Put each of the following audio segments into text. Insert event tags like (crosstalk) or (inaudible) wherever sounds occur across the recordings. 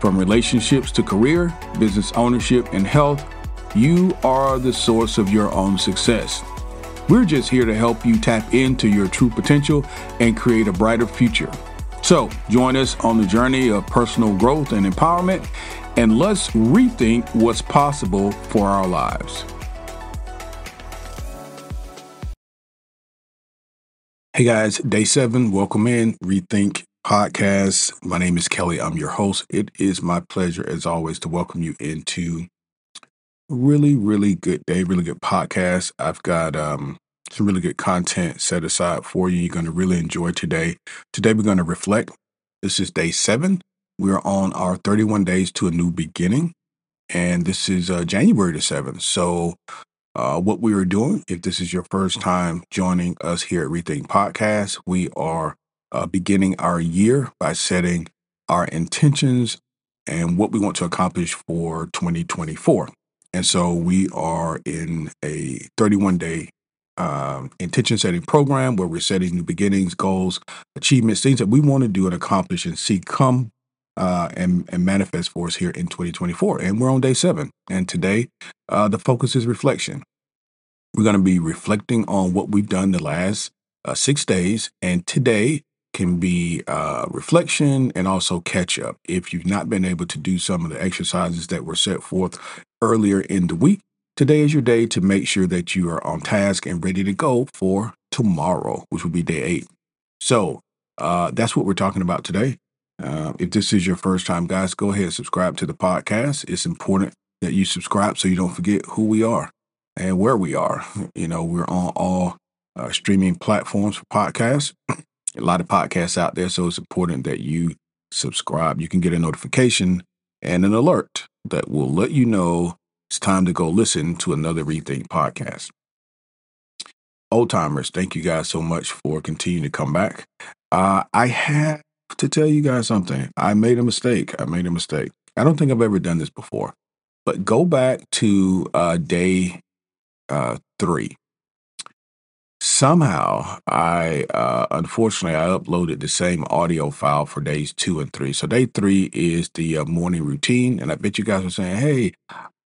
From relationships to career, business ownership, and health, you are the source of your own success. We're just here to help you tap into your true potential and create a brighter future. So, join us on the journey of personal growth and empowerment, and let's rethink what's possible for our lives. Hey guys, day seven, welcome in. Rethink podcast. My name is Kelly. I'm your host. It is my pleasure, as always, to welcome you into a really, really good day, really good podcast. I've got um, some really good content set aside for you. You're going to really enjoy today. Today, we're going to reflect. This is day seven. We're on our 31 days to a new beginning, and this is uh, January the 7th. So, uh, what we are doing, if this is your first time joining us here at Rethink Podcast, we are uh, beginning our year by setting our intentions and what we want to accomplish for 2024. And so we are in a 31 day um, intention setting program where we're setting new beginnings, goals, achievements, things that we want to do and accomplish and see come uh, and, and manifest for us here in 2024. And we're on day seven. And today, uh, the focus is reflection. We're going to be reflecting on what we've done the last uh, six days. And today, can be uh, reflection and also catch up. If you've not been able to do some of the exercises that were set forth earlier in the week, today is your day to make sure that you are on task and ready to go for tomorrow, which will be day eight. So uh, that's what we're talking about today. Uh, if this is your first time, guys, go ahead and subscribe to the podcast. It's important that you subscribe so you don't forget who we are and where we are. (laughs) You know, we're on all uh, streaming platforms for podcasts a lot of podcasts out there, so it's important that you subscribe. You can get a notification and an alert that will let you know it's time to go listen to another Rethink podcast. Old timers, thank you guys so much for continuing to come back. Uh, I have to tell you guys something. I made a mistake. I made a mistake. I don't think I've ever done this before, but go back to uh, day uh, three somehow I uh, unfortunately I uploaded the same audio file for days two and three. So day three is the uh, morning routine, and I bet you guys are saying, "Hey,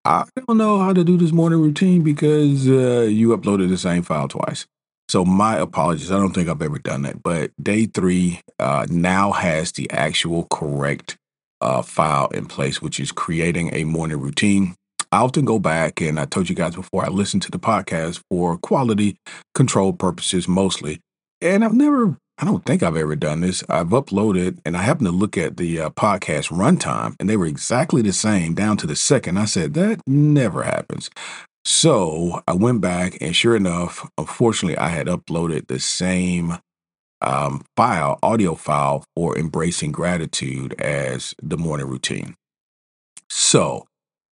I don't know how to do this morning routine because uh, you uploaded the same file twice." So my apologies. I don't think I've ever done that, but day three uh, now has the actual correct uh, file in place, which is creating a morning routine. I often go back, and I told you guys before, I listen to the podcast for quality control purposes mostly. And I've never, I don't think I've ever done this. I've uploaded, and I happened to look at the uh, podcast runtime, and they were exactly the same down to the second. I said, that never happens. So I went back, and sure enough, unfortunately, I had uploaded the same um, file, audio file for embracing gratitude as the morning routine. So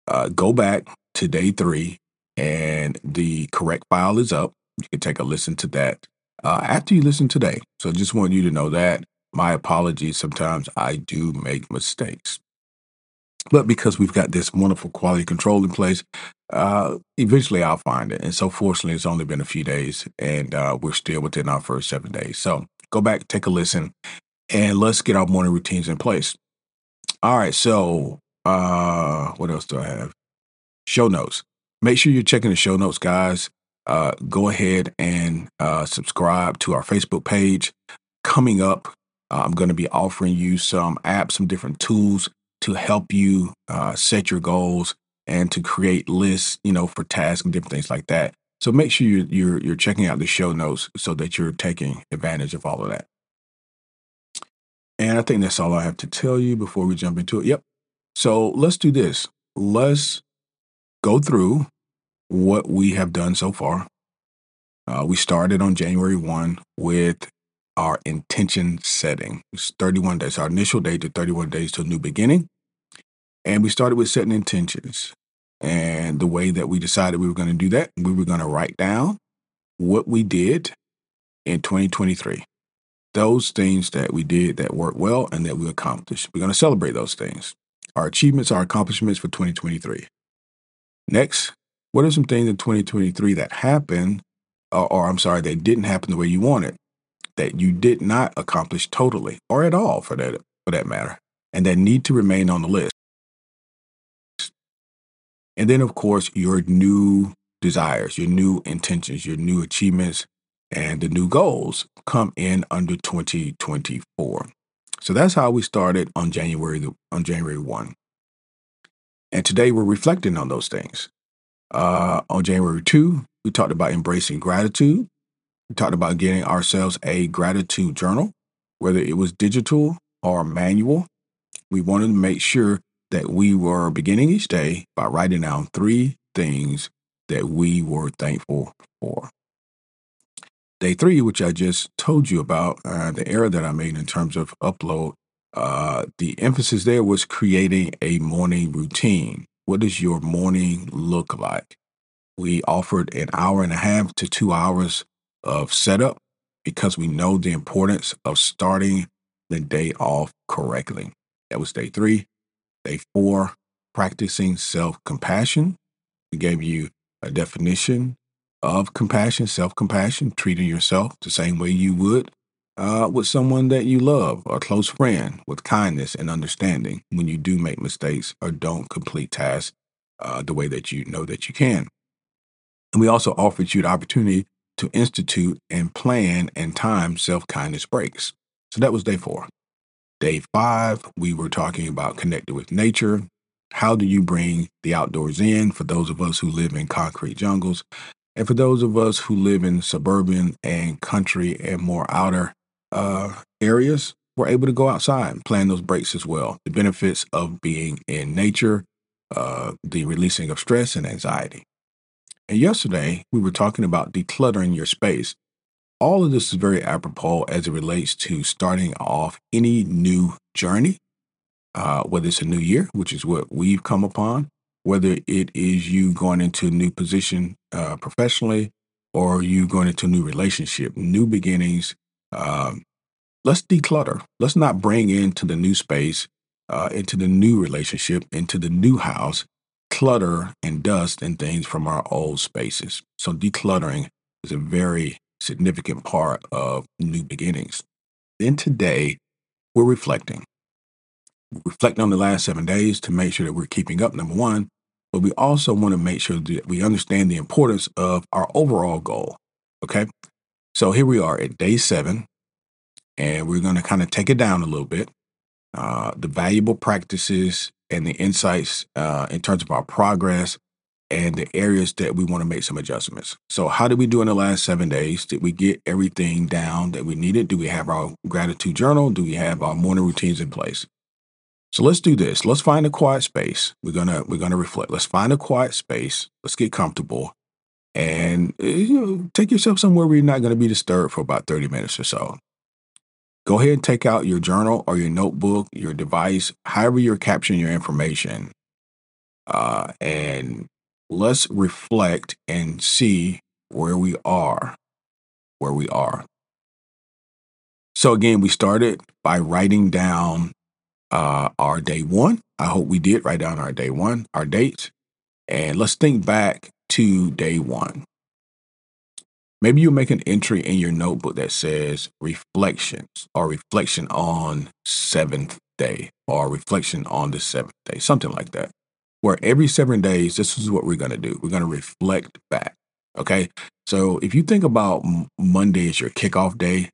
uh, go back to day three, and the correct file is up. You can take a listen to that uh, after you listen today. So just want you to know that. My apologies. Sometimes I do make mistakes. But because we've got this wonderful quality control in place, uh, eventually I'll find it. And so, fortunately, it's only been a few days and uh, we're still within our first seven days. So, go back, take a listen, and let's get our morning routines in place. All right. So, uh, what else do I have? Show notes. Make sure you're checking the show notes, guys. Uh, go ahead and uh, subscribe to our Facebook page. Coming up, uh, I'm going to be offering you some apps, some different tools to help you uh, set your goals and to create lists, you know, for tasks and different things like that. So make sure you're, you're, you're checking out the show notes so that you're taking advantage of all of that. And I think that's all I have to tell you before we jump into it. Yep, so let's do this. Let's go through what we have done so far. Uh, we started on January 1 with our intention setting. It's 31 days, our initial date to 31 days to a new beginning. And we started with setting intentions. And the way that we decided we were going to do that, we were going to write down what we did in 2023. Those things that we did that worked well and that we accomplished. We're going to celebrate those things. Our achievements, our accomplishments for 2023. Next, what are some things in 2023 that happened, or, or I'm sorry, that didn't happen the way you wanted, that you did not accomplish totally or at all for that for that matter, and that need to remain on the list. And then, of course, your new desires, your new intentions, your new achievements, and the new goals come in under 2024. So that's how we started on January on January 1. And today we're reflecting on those things. Uh, on January 2, we talked about embracing gratitude. We talked about getting ourselves a gratitude journal, whether it was digital or manual. We wanted to make sure that we were beginning each day by writing down three things that we were thankful for. Day three, which I just told you about, uh, the error that I made in terms of upload, uh, the emphasis there was creating a morning routine. What does your morning look like? We offered an hour and a half to two hours of setup because we know the importance of starting the day off correctly. That was day three. Day four, practicing self compassion. We gave you a definition of compassion, self compassion, treating yourself the same way you would uh, with someone that you love, a close friend, with kindness and understanding when you do make mistakes or don't complete tasks uh, the way that you know that you can. And we also offered you the opportunity to institute and plan and time self kindness breaks. So that was day four. Day five, we were talking about connected with nature. How do you bring the outdoors in for those of us who live in concrete jungles? And for those of us who live in suburban and country and more outer uh, areas, we're able to go outside and plan those breaks as well. The benefits of being in nature, uh, the releasing of stress and anxiety. And yesterday, we were talking about decluttering your space all of this is very apropos as it relates to starting off any new journey, uh, whether it's a new year, which is what we've come upon, whether it is you going into a new position uh, professionally or you going into a new relationship, new beginnings. Um, let's declutter. Let's not bring into the new space, uh, into the new relationship, into the new house, clutter and dust and things from our old spaces. So decluttering is a very significant part of new beginnings. Then today, we're reflecting. Reflecting on the last seven days to make sure that we're keeping up, number one, but we also want to make sure that we understand the importance of our overall goal. Okay. So here we are at day seven, and we're going to kind of take it down a little bit. Uh, the valuable practices and the insights uh, in terms of our progress and the areas that we want to make some adjustments. So, how did we do in the last seven days? Did we get everything down that we needed? Do we have our gratitude journal? Do we have our morning routines in place? So let's do this. Let's find a quiet space. We're gonna we're gonna reflect. Let's find a quiet space. Let's get comfortable, and eh, you know, take yourself somewhere where you're not to be disturbed for about thirty minutes or so. Go ahead and take out your journal or your notebook, your device, however you're capturing your information, uh, and let's reflect and see where we are, where we are. So, again, we started by writing down uh, our day one. I hope we did write down our day one, our dates. And let's think back to day one. Maybe you make an entry in your notebook that says reflections or reflection on seventh day or reflection on the seventh day, something like that where every seven days, this is what we're going to do. We're going to reflect back. Okay. So if you think about Monday as your kickoff day,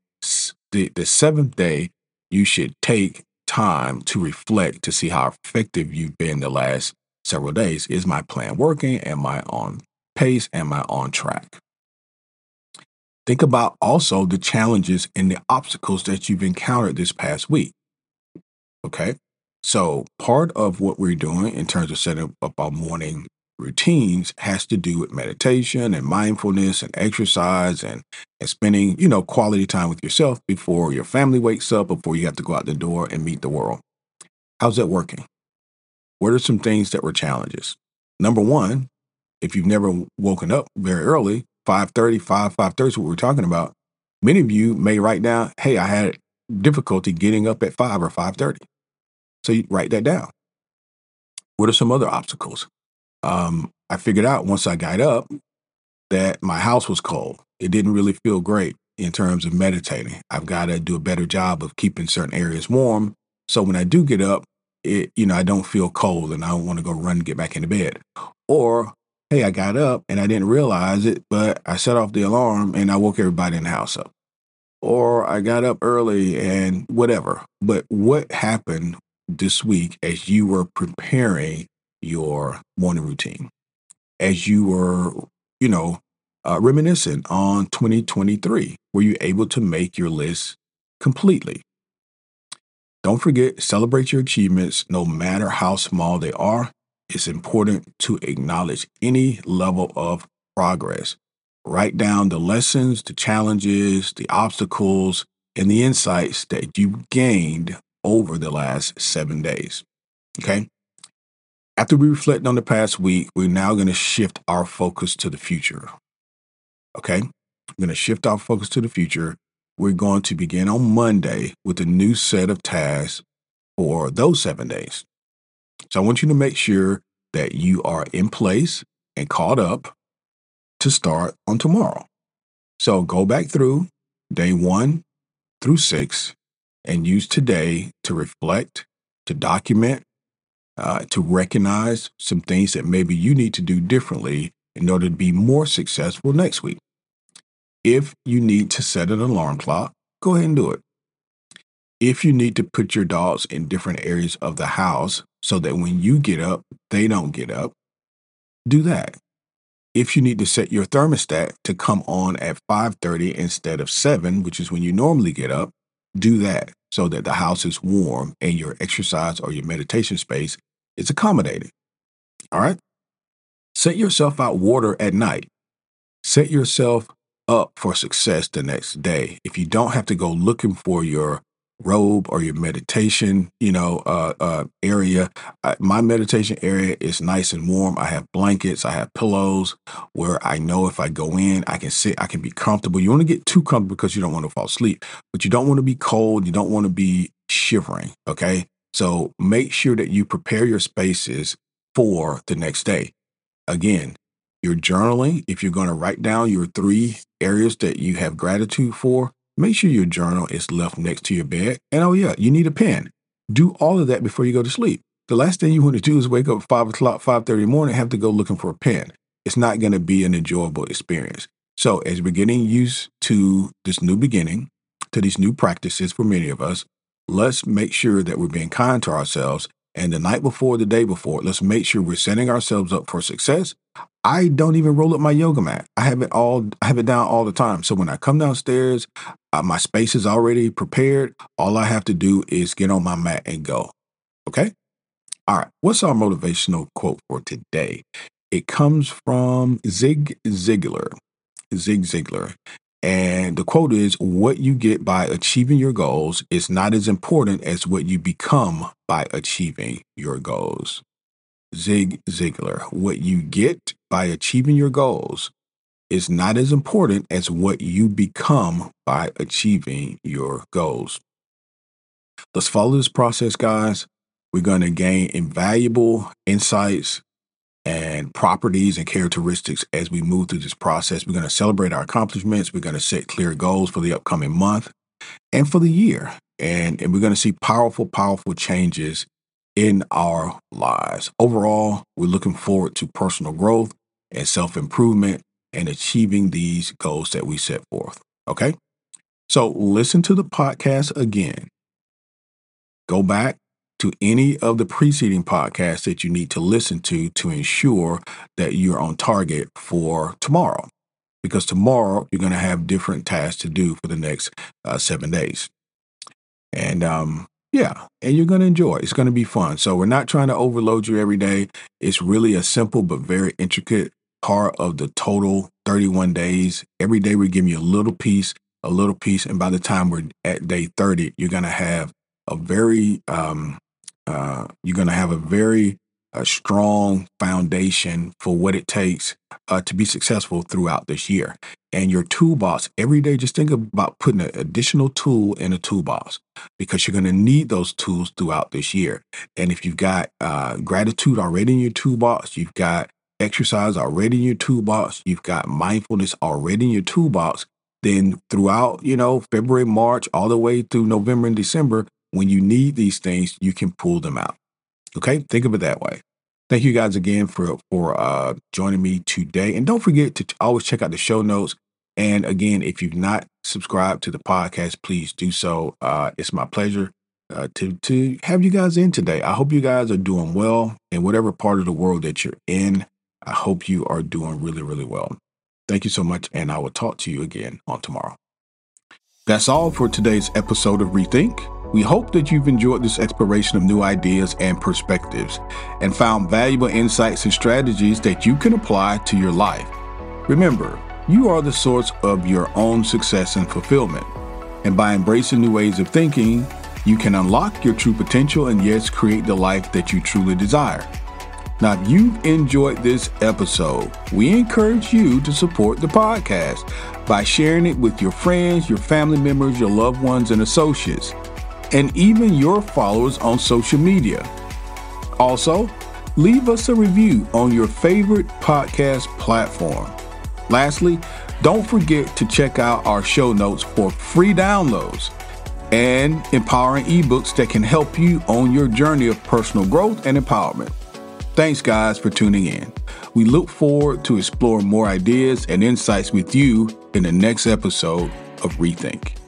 the, the seventh day, you should take time to reflect to see how effective you've been the last several days. Is my plan working? Am I on pace? Am I on track? Think about also the challenges and the obstacles that you've encountered this past week. Okay. So, part of what we're doing in terms of setting up our morning routines has to do with meditation and mindfulness and exercise and, and spending, you know, quality time with yourself before your family wakes up, before you have to go out the door and meet the world. How's that working? what are some things that were challenges? Number one, if you've never woken up very early, 5.30, 5, 5.30 is what we're talking about. Many of you may write down, hey, I had difficulty getting up at 5 or 5.30. So you write that down. What are some other obstacles? Um, I figured out once I got up that my house was cold. It didn't really feel great in terms of meditating. I've got to do a better job of keeping certain areas warm. So when I do get up, it, you know, I don't feel cold and I don't want to go run and get back into bed. Or, hey, I got up and I didn't realize it, but I set off the alarm and I woke everybody in the house up. Or I got up early and whatever. But what happened this week as you were preparing your morning routine? As you were, you know, uh, reminiscent on 2023? Were you able to make your list completely? Don't forget, celebrate your achievements no matter how small they are. It's important to acknowledge any level of progress. Write down the lessons, the challenges, the obstacles, and the insights that you gained over the last seven days. Okay? After we reflect on the past week, we're now going to shift our focus to the future. Okay. We're going to shift our focus to the future. We're going to begin on Monday with a new set of tasks for those seven days. So I want you to make sure that you are in place and caught up to start on tomorrow. So go back through day one through six and use today to reflect, to document, uh, to recognize some things that maybe you need to do differently in order to be more successful next week. If you need to set an alarm clock, go ahead and do it. If you need to put your dogs in different areas of the house so that when you get up, they don't get up, do that. If you need to set your thermostat to come on at 5:30 instead of 7, which is when you normally get up, do that so that the house is warm and your exercise or your meditation space is accommodated. All right? Set yourself out water at night. Set yourself up for success the next day. If you don't have to go looking for your robe or your meditation, you know, uh, uh, area. I, my meditation area is nice and warm. I have blankets, I have pillows where I know if I go in, I can sit, I can be comfortable. You want to get too comfortable because you don't want to fall asleep, but you don't want to be cold. You don't want to be shivering. Okay. So make sure that you prepare your spaces for the next day. Again, you're journaling, if you're going to write down your three areas that you have gratitude for, make sure your journal is left next to your bed. And oh, yeah, you need a pen. Do all of that before you go to sleep. The last thing you want to do is wake up 5 o'clock, 5.30 in the morning, have to go looking for a pen. It's not going to be an enjoyable experience. So as we're getting used to this new beginning, to these new practices for many of us, let's make sure that we're being kind to ourselves and the night before, the day before, let's make sure we're setting ourselves up for success. I don't even roll up my yoga mat. I have it all, I have it down all the time. So when I come downstairs, uh, my space is already prepared. All I have to do is get on my mat and go. Okay. All right. What's our motivational quote for today? It comes from Zig Ziglar. Zig Ziglar. And the quote is What you get by achieving your goals is not as important as what you become by achieving your goals. Zig Ziglar. What you get by achieving your goals is not as important as what you become by achieving your goals. Let's follow this process, guys. We're going to gain invaluable insights and properties and characteristics as we move through this process. We're going to celebrate our accomplishments. We're going to set clear goals for the upcoming month and for the year. And, and we're going to see powerful, powerful changes in our lives. Overall, we're looking forward to personal growth and self improvement and achieving these goals that we set forth. Okay? So listen to the podcast again. Go back to any of the preceding podcasts that you need to listen to to ensure that you're on target for tomorrow. Because tomorrow you're going to have different tasks to do for the next uh, seven days. And um, yeah, and you're going to enjoy. It's going to be fun. So we're not trying to overload you every day. It's really a simple but very intricate part of the total 31 days. Every day we're giving you a little piece, a little piece, and by the time we're at day 30, you're going to have a very um, uh, you're going to have a very a strong foundation for what it takes uh, to be successful throughout this year. And your toolbox every day, just think about putting an additional tool in a toolbox because you're going to need those tools throughout this year. And if you've got uh, gratitude already in your toolbox, you've got exercise already in your toolbox, you've got mindfulness already in your toolbox, then throughout, you know, February, March, all the way through November and December, when you need these things, you can pull them out. Okay, think of it that way. Thank you guys again for for uh, joining me today, and don't forget to always check out the show notes. And again, if you've not subscribed to the podcast, please do so. Uh, it's my pleasure uh, to to have you guys in today. I hope you guys are doing well in whatever part of the world that you're in. I hope you are doing really, really well. Thank you so much, and I will talk to you again on tomorrow. That's all for today's episode of Rethink. We hope that you've enjoyed this exploration of new ideas and perspectives and found valuable insights and strategies that you can apply to your life. Remember, you are the source of your own success and fulfillment. And by embracing new ways of thinking, you can unlock your true potential and yes, create the life that you truly desire. Now, if you've enjoyed this episode, we encourage you to support the podcast by sharing it with your friends, your family members, your loved ones, and associates and even your followers on social media. Also, leave us a review on your favorite podcast platform. Lastly, don't forget to check out our show notes for free downloads and empowering ebooks that can help you on your journey of personal growth and empowerment. Thanks, guys, for tuning in. We look forward to exploring more ideas and insights with you in the next episode of Rethink.